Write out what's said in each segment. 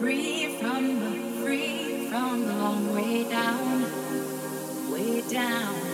Free from the, free from the long way down, way down.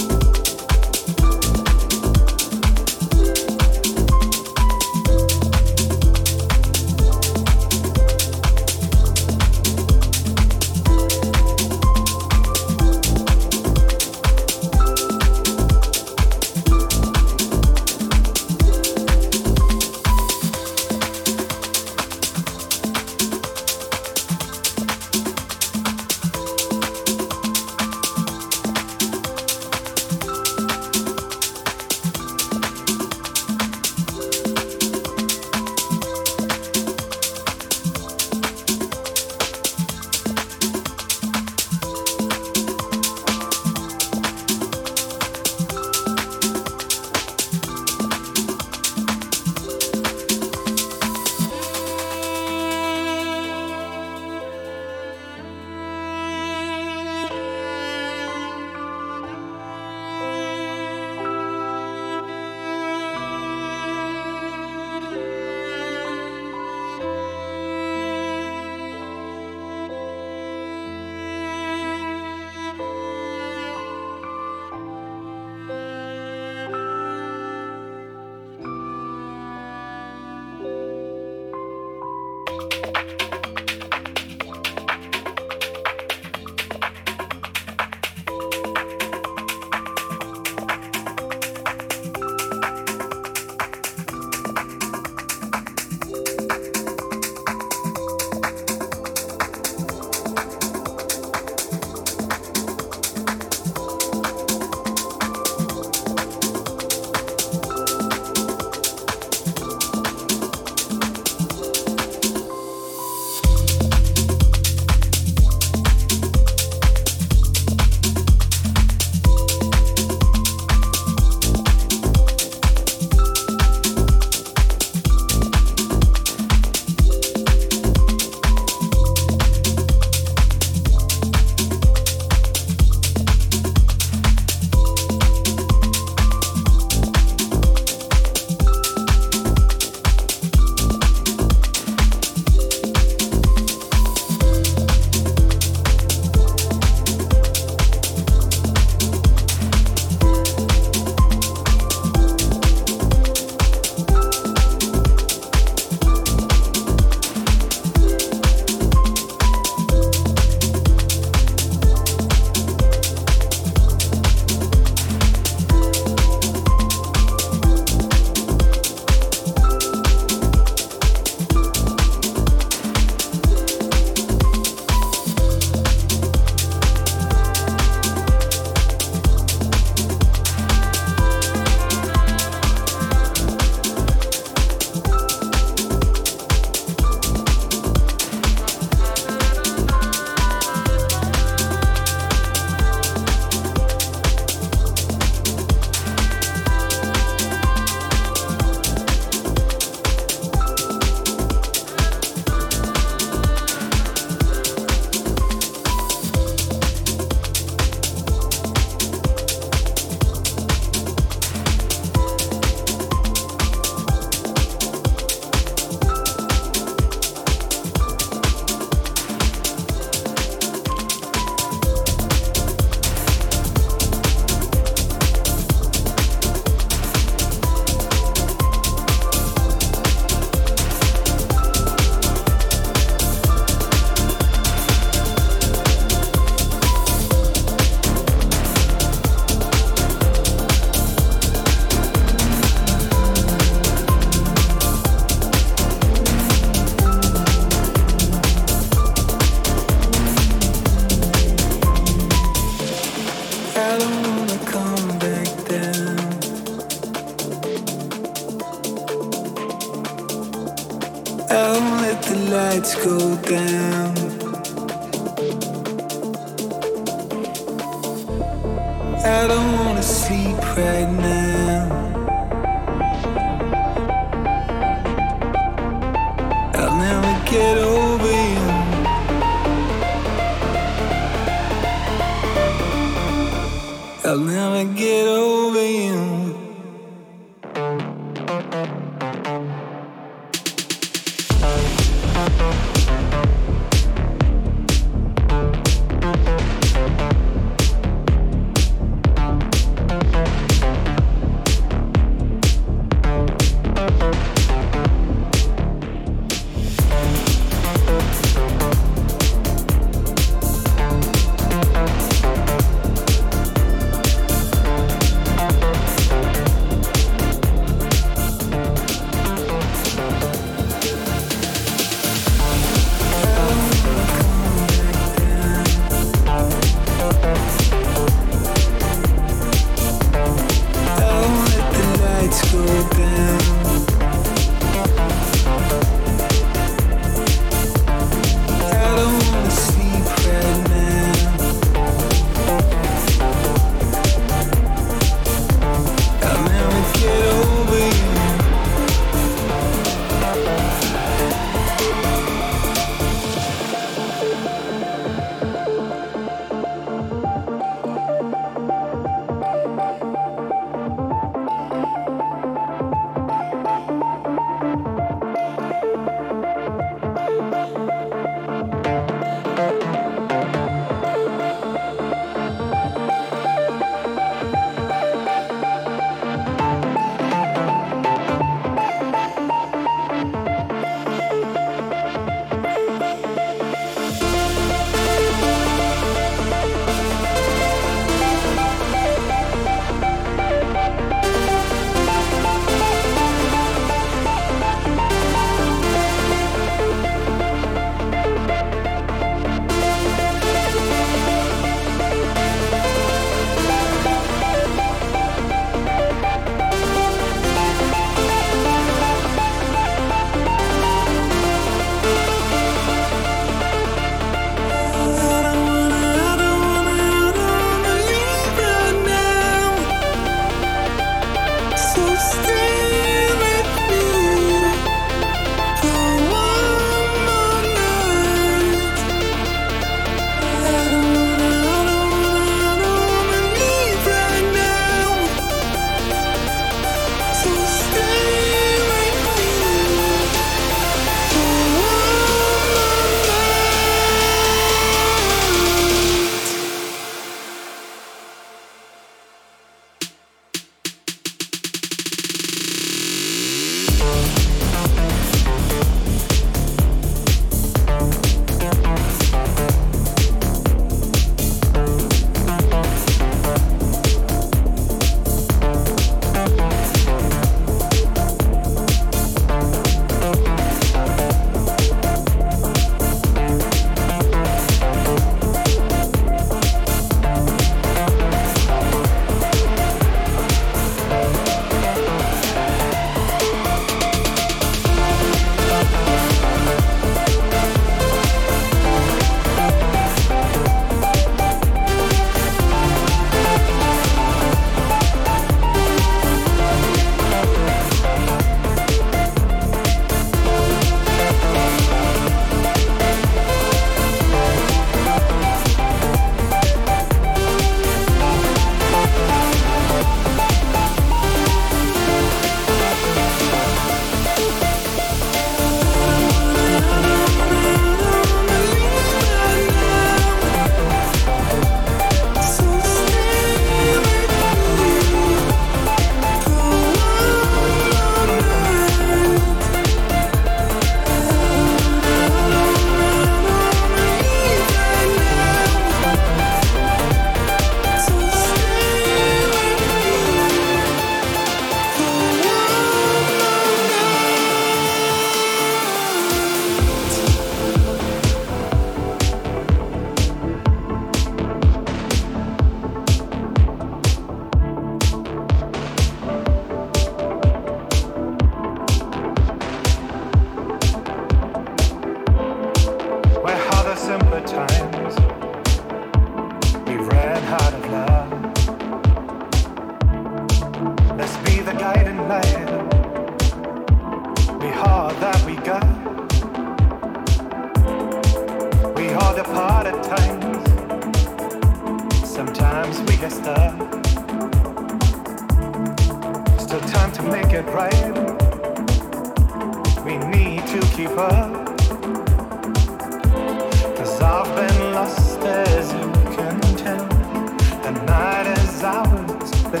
Breathing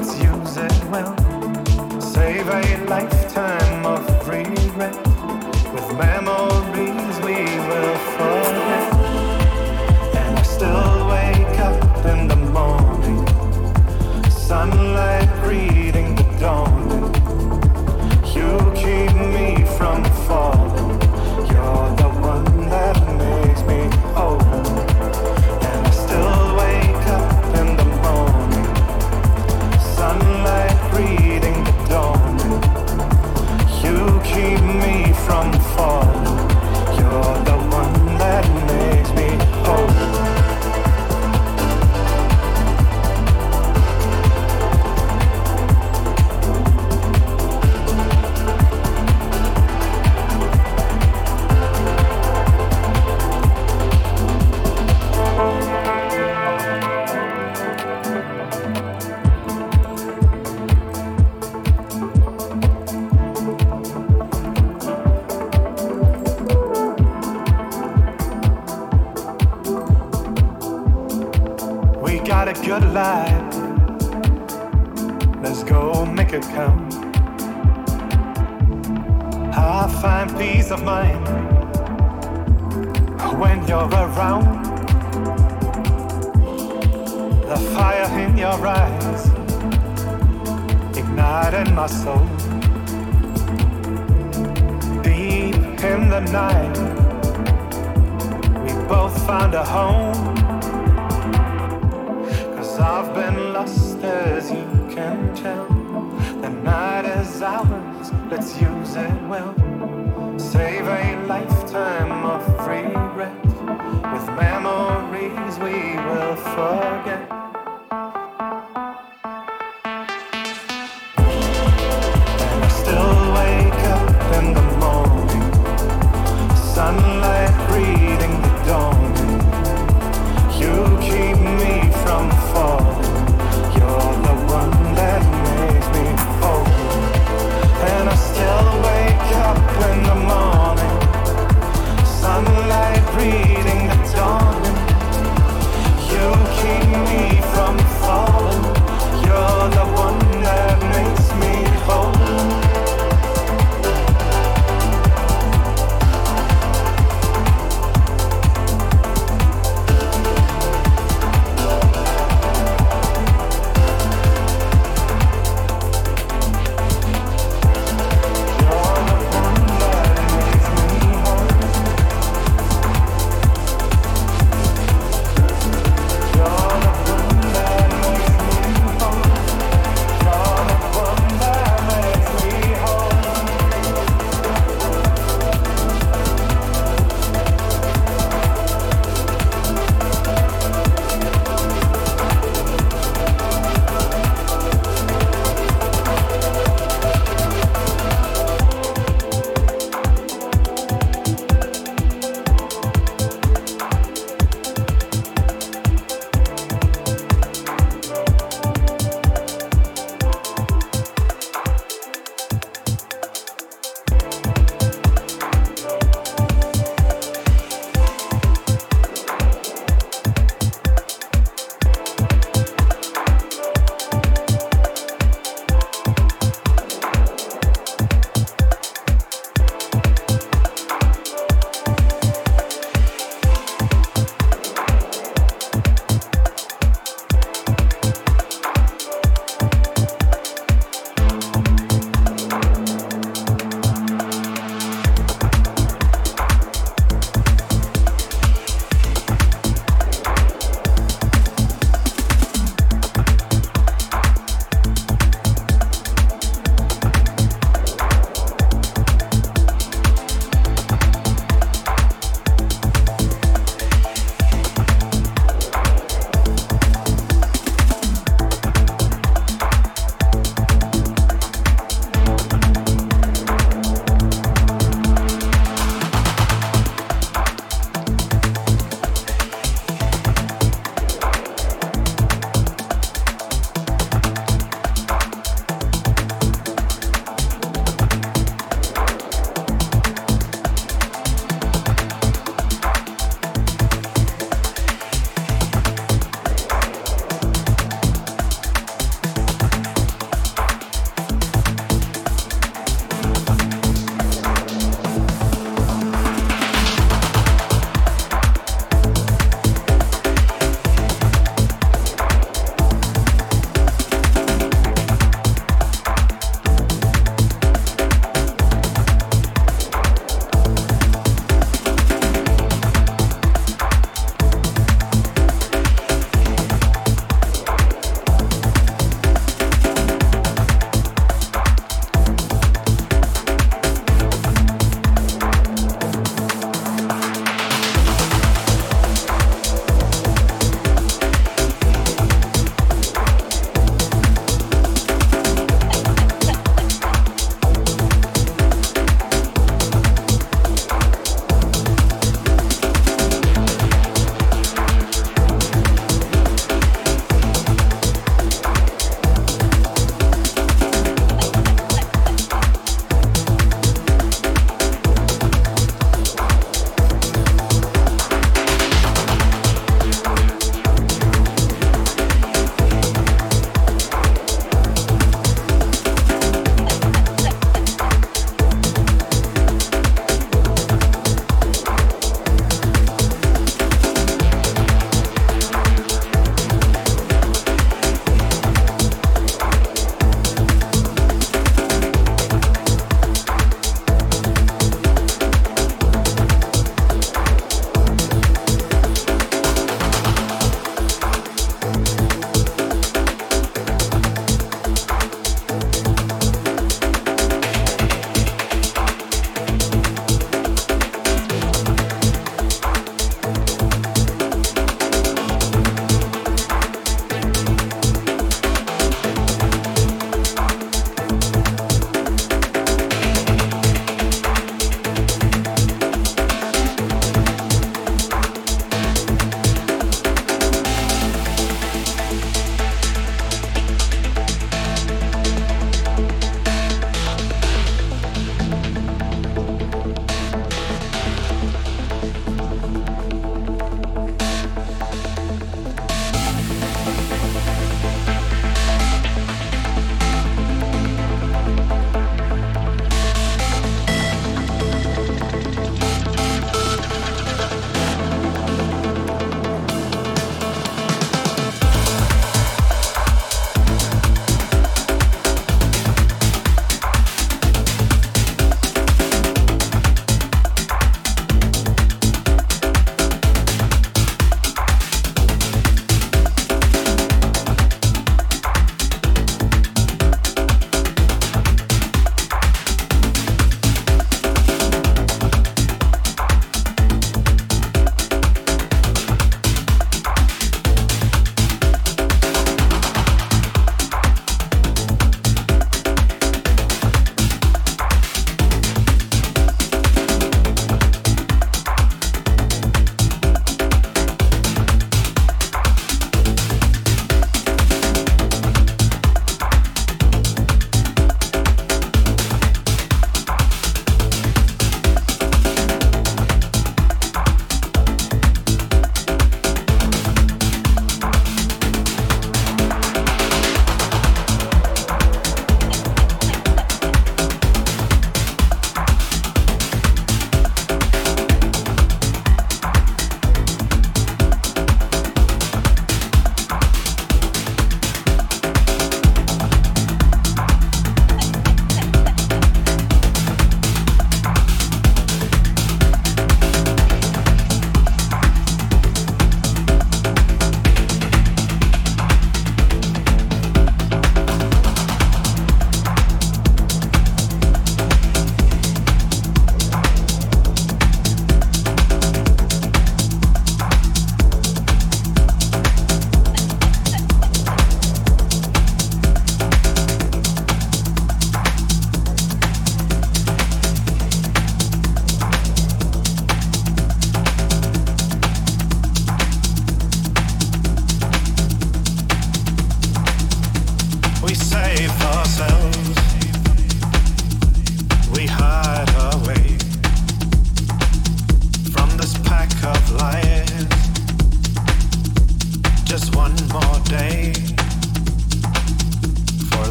lifetime of regret with me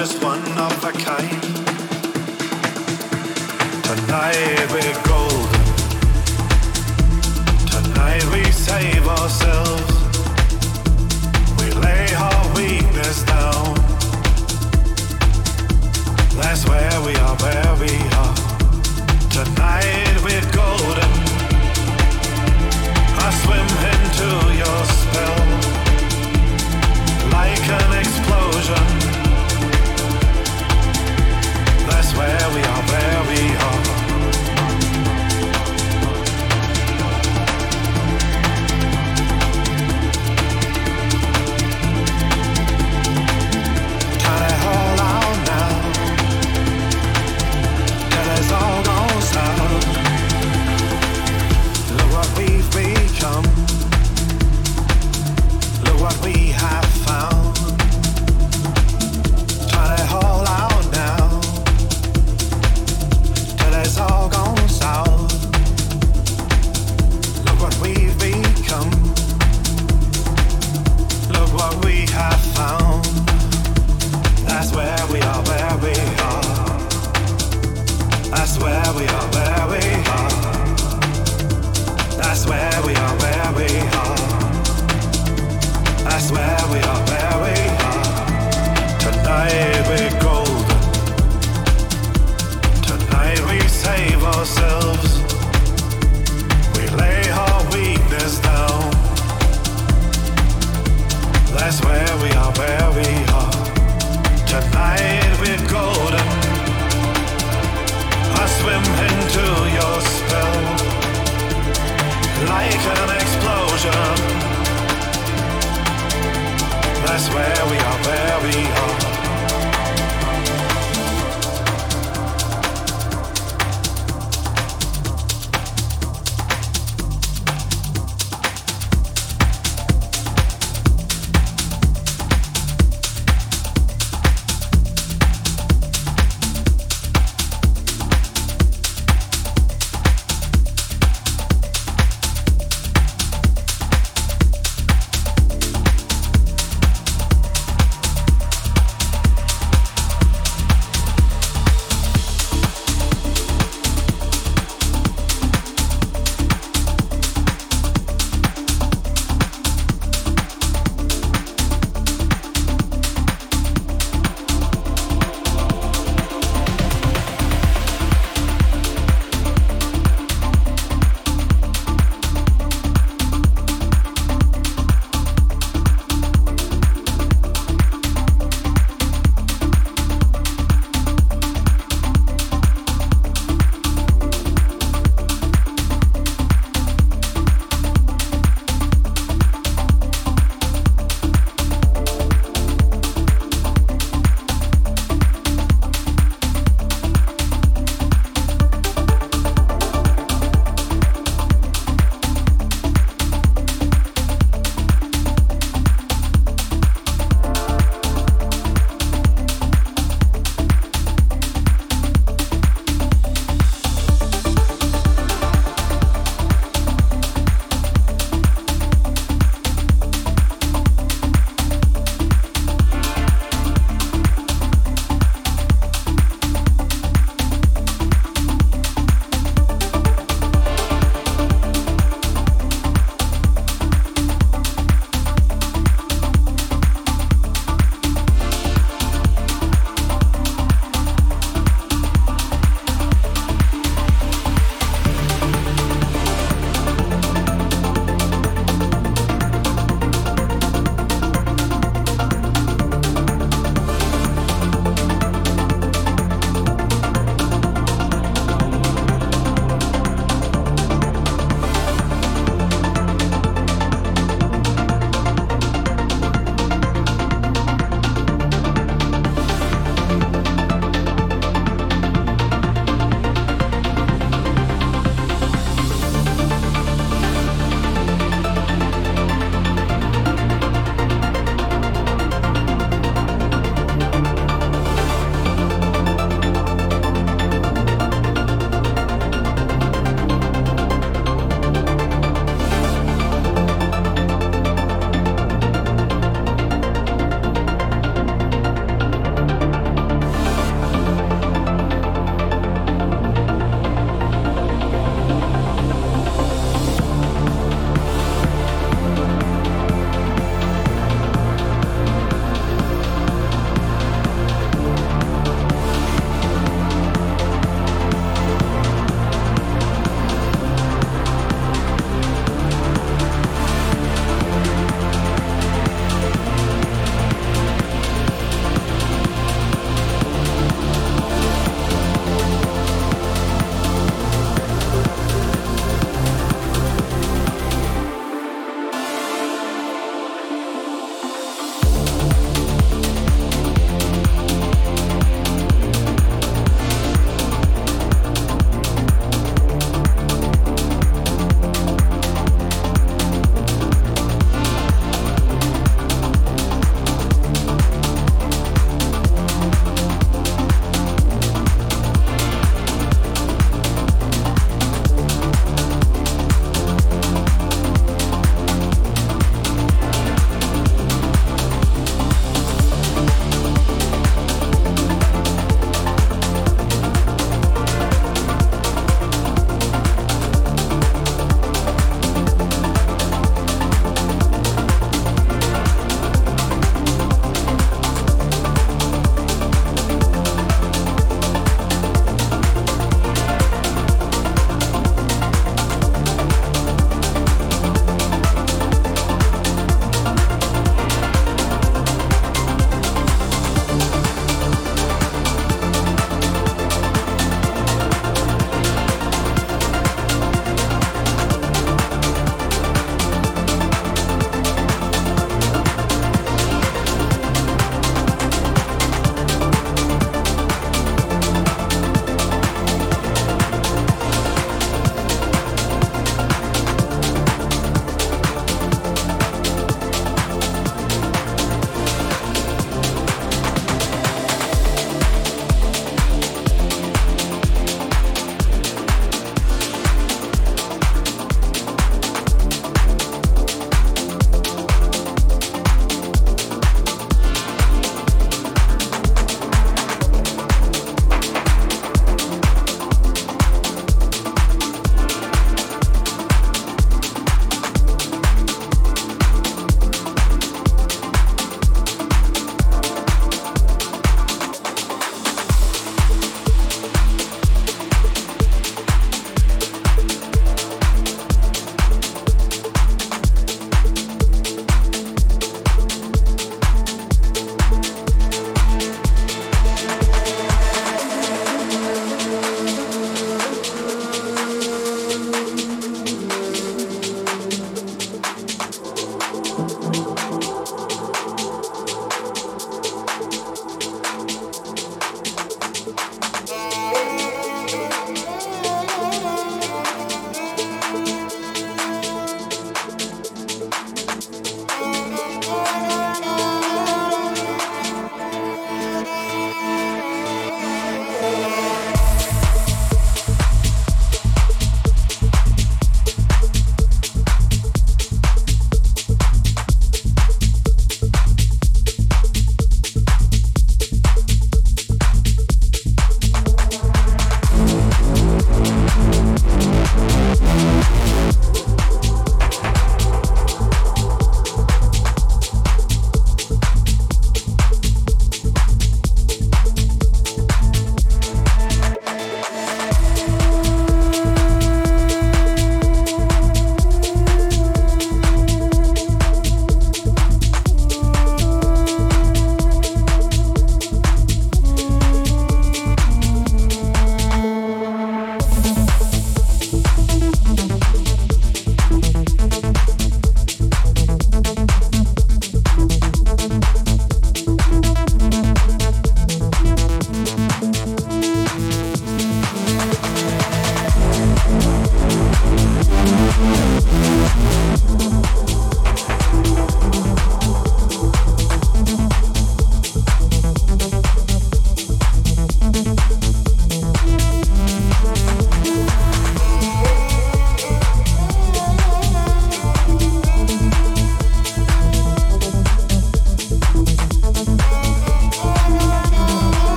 just one of a kind. Tonight we're golden. Tonight we save ourselves. We lay our weakness down. That's where we are, where we are. Tonight we're golden. I swim into your spell like an explosion. where we are.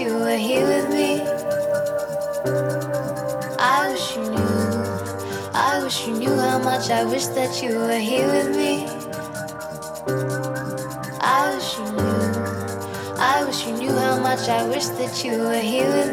You were here with me. I wish you knew I wish you knew how much I wish that you were here with me. I wish you knew. I wish you knew how much I wish that you were here with me.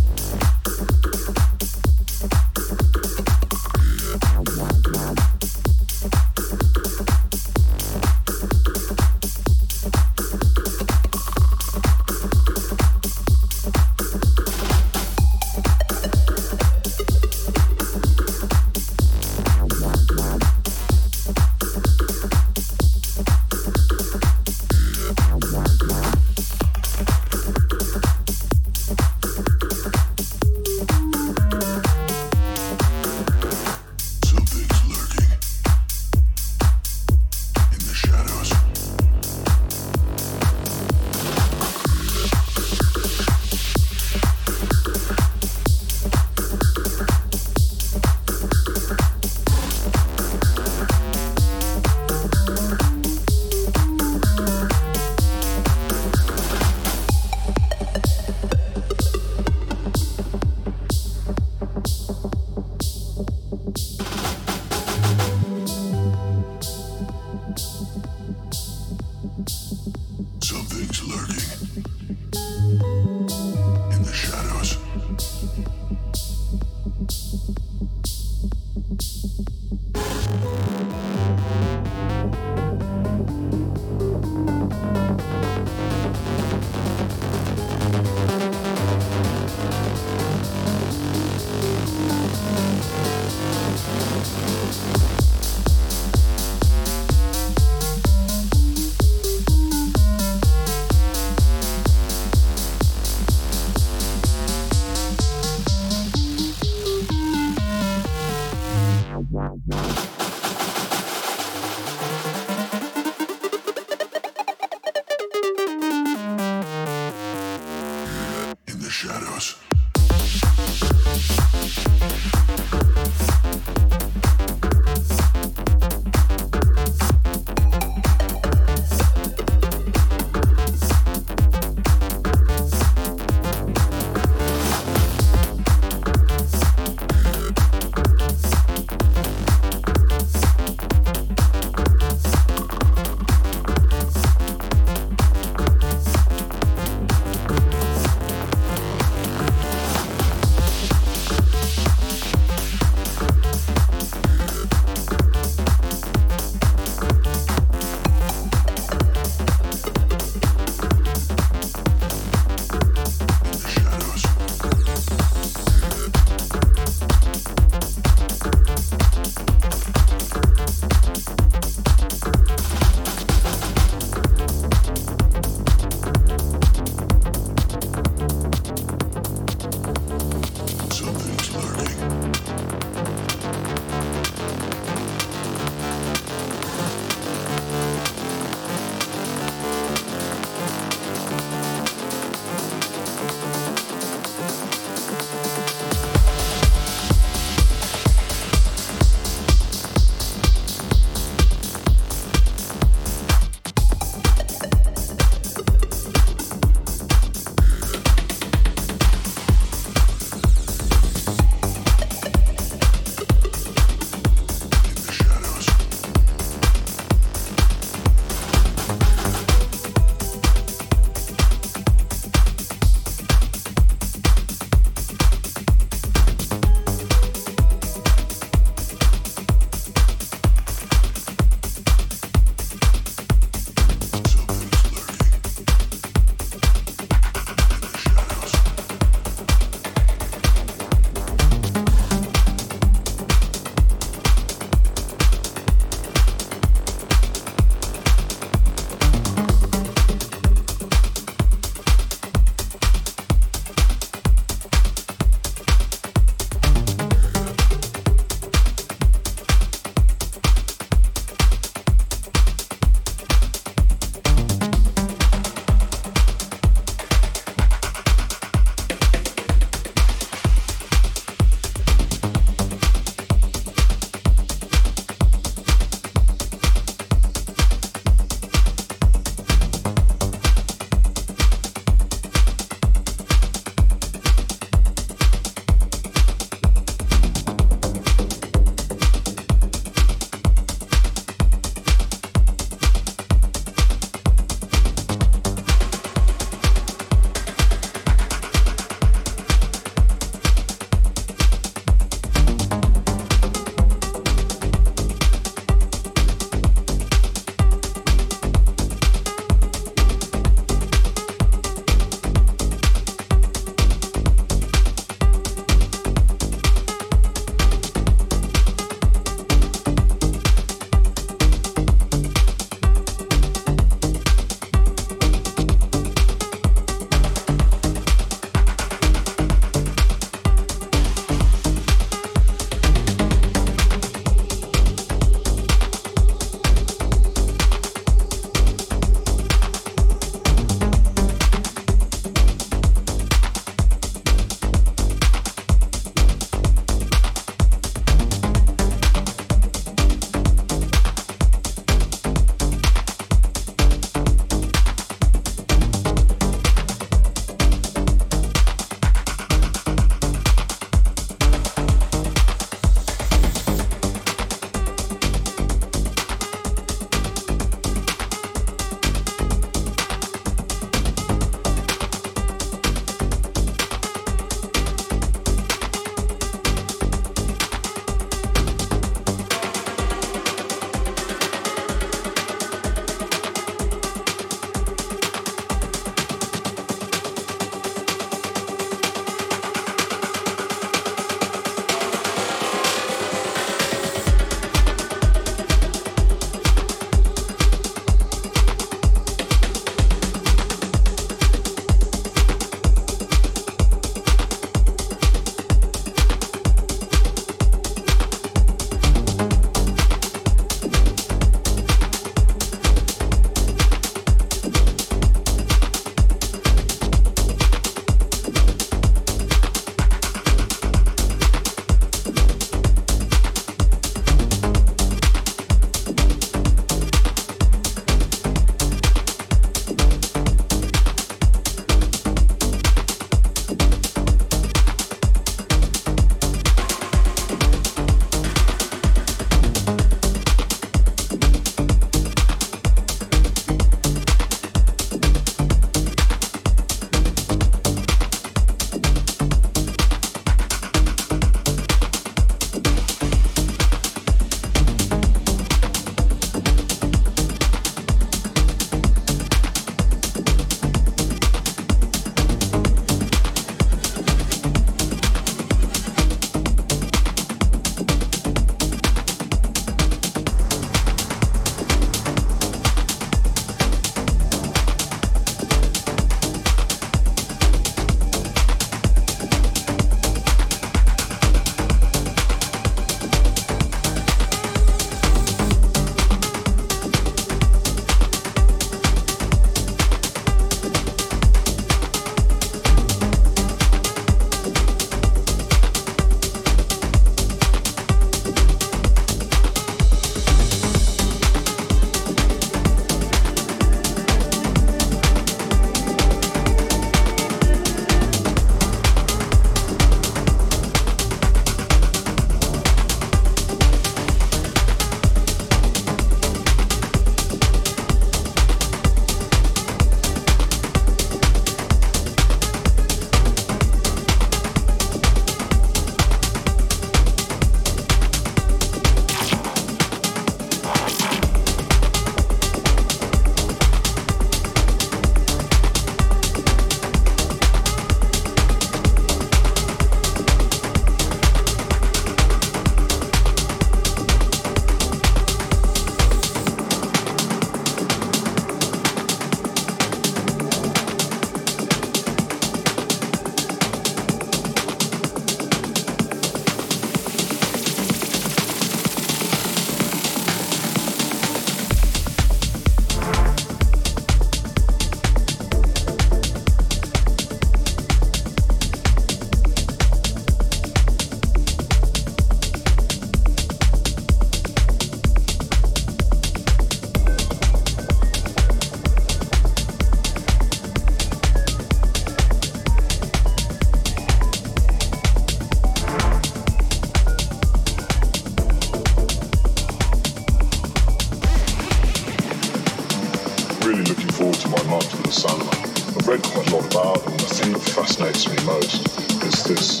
you fall to my master the cinema. I've read quite a lot about them. The thing that fascinates me most is this,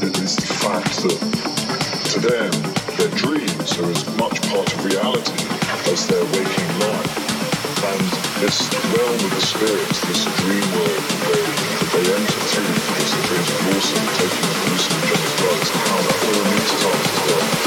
is the fact that to them, their dreams are as much part of reality as their waking life. And this realm of the spirits, this dream world that they, that they enter through, because the dreams are also taking the hallucinogens as well, it's how that all meets up to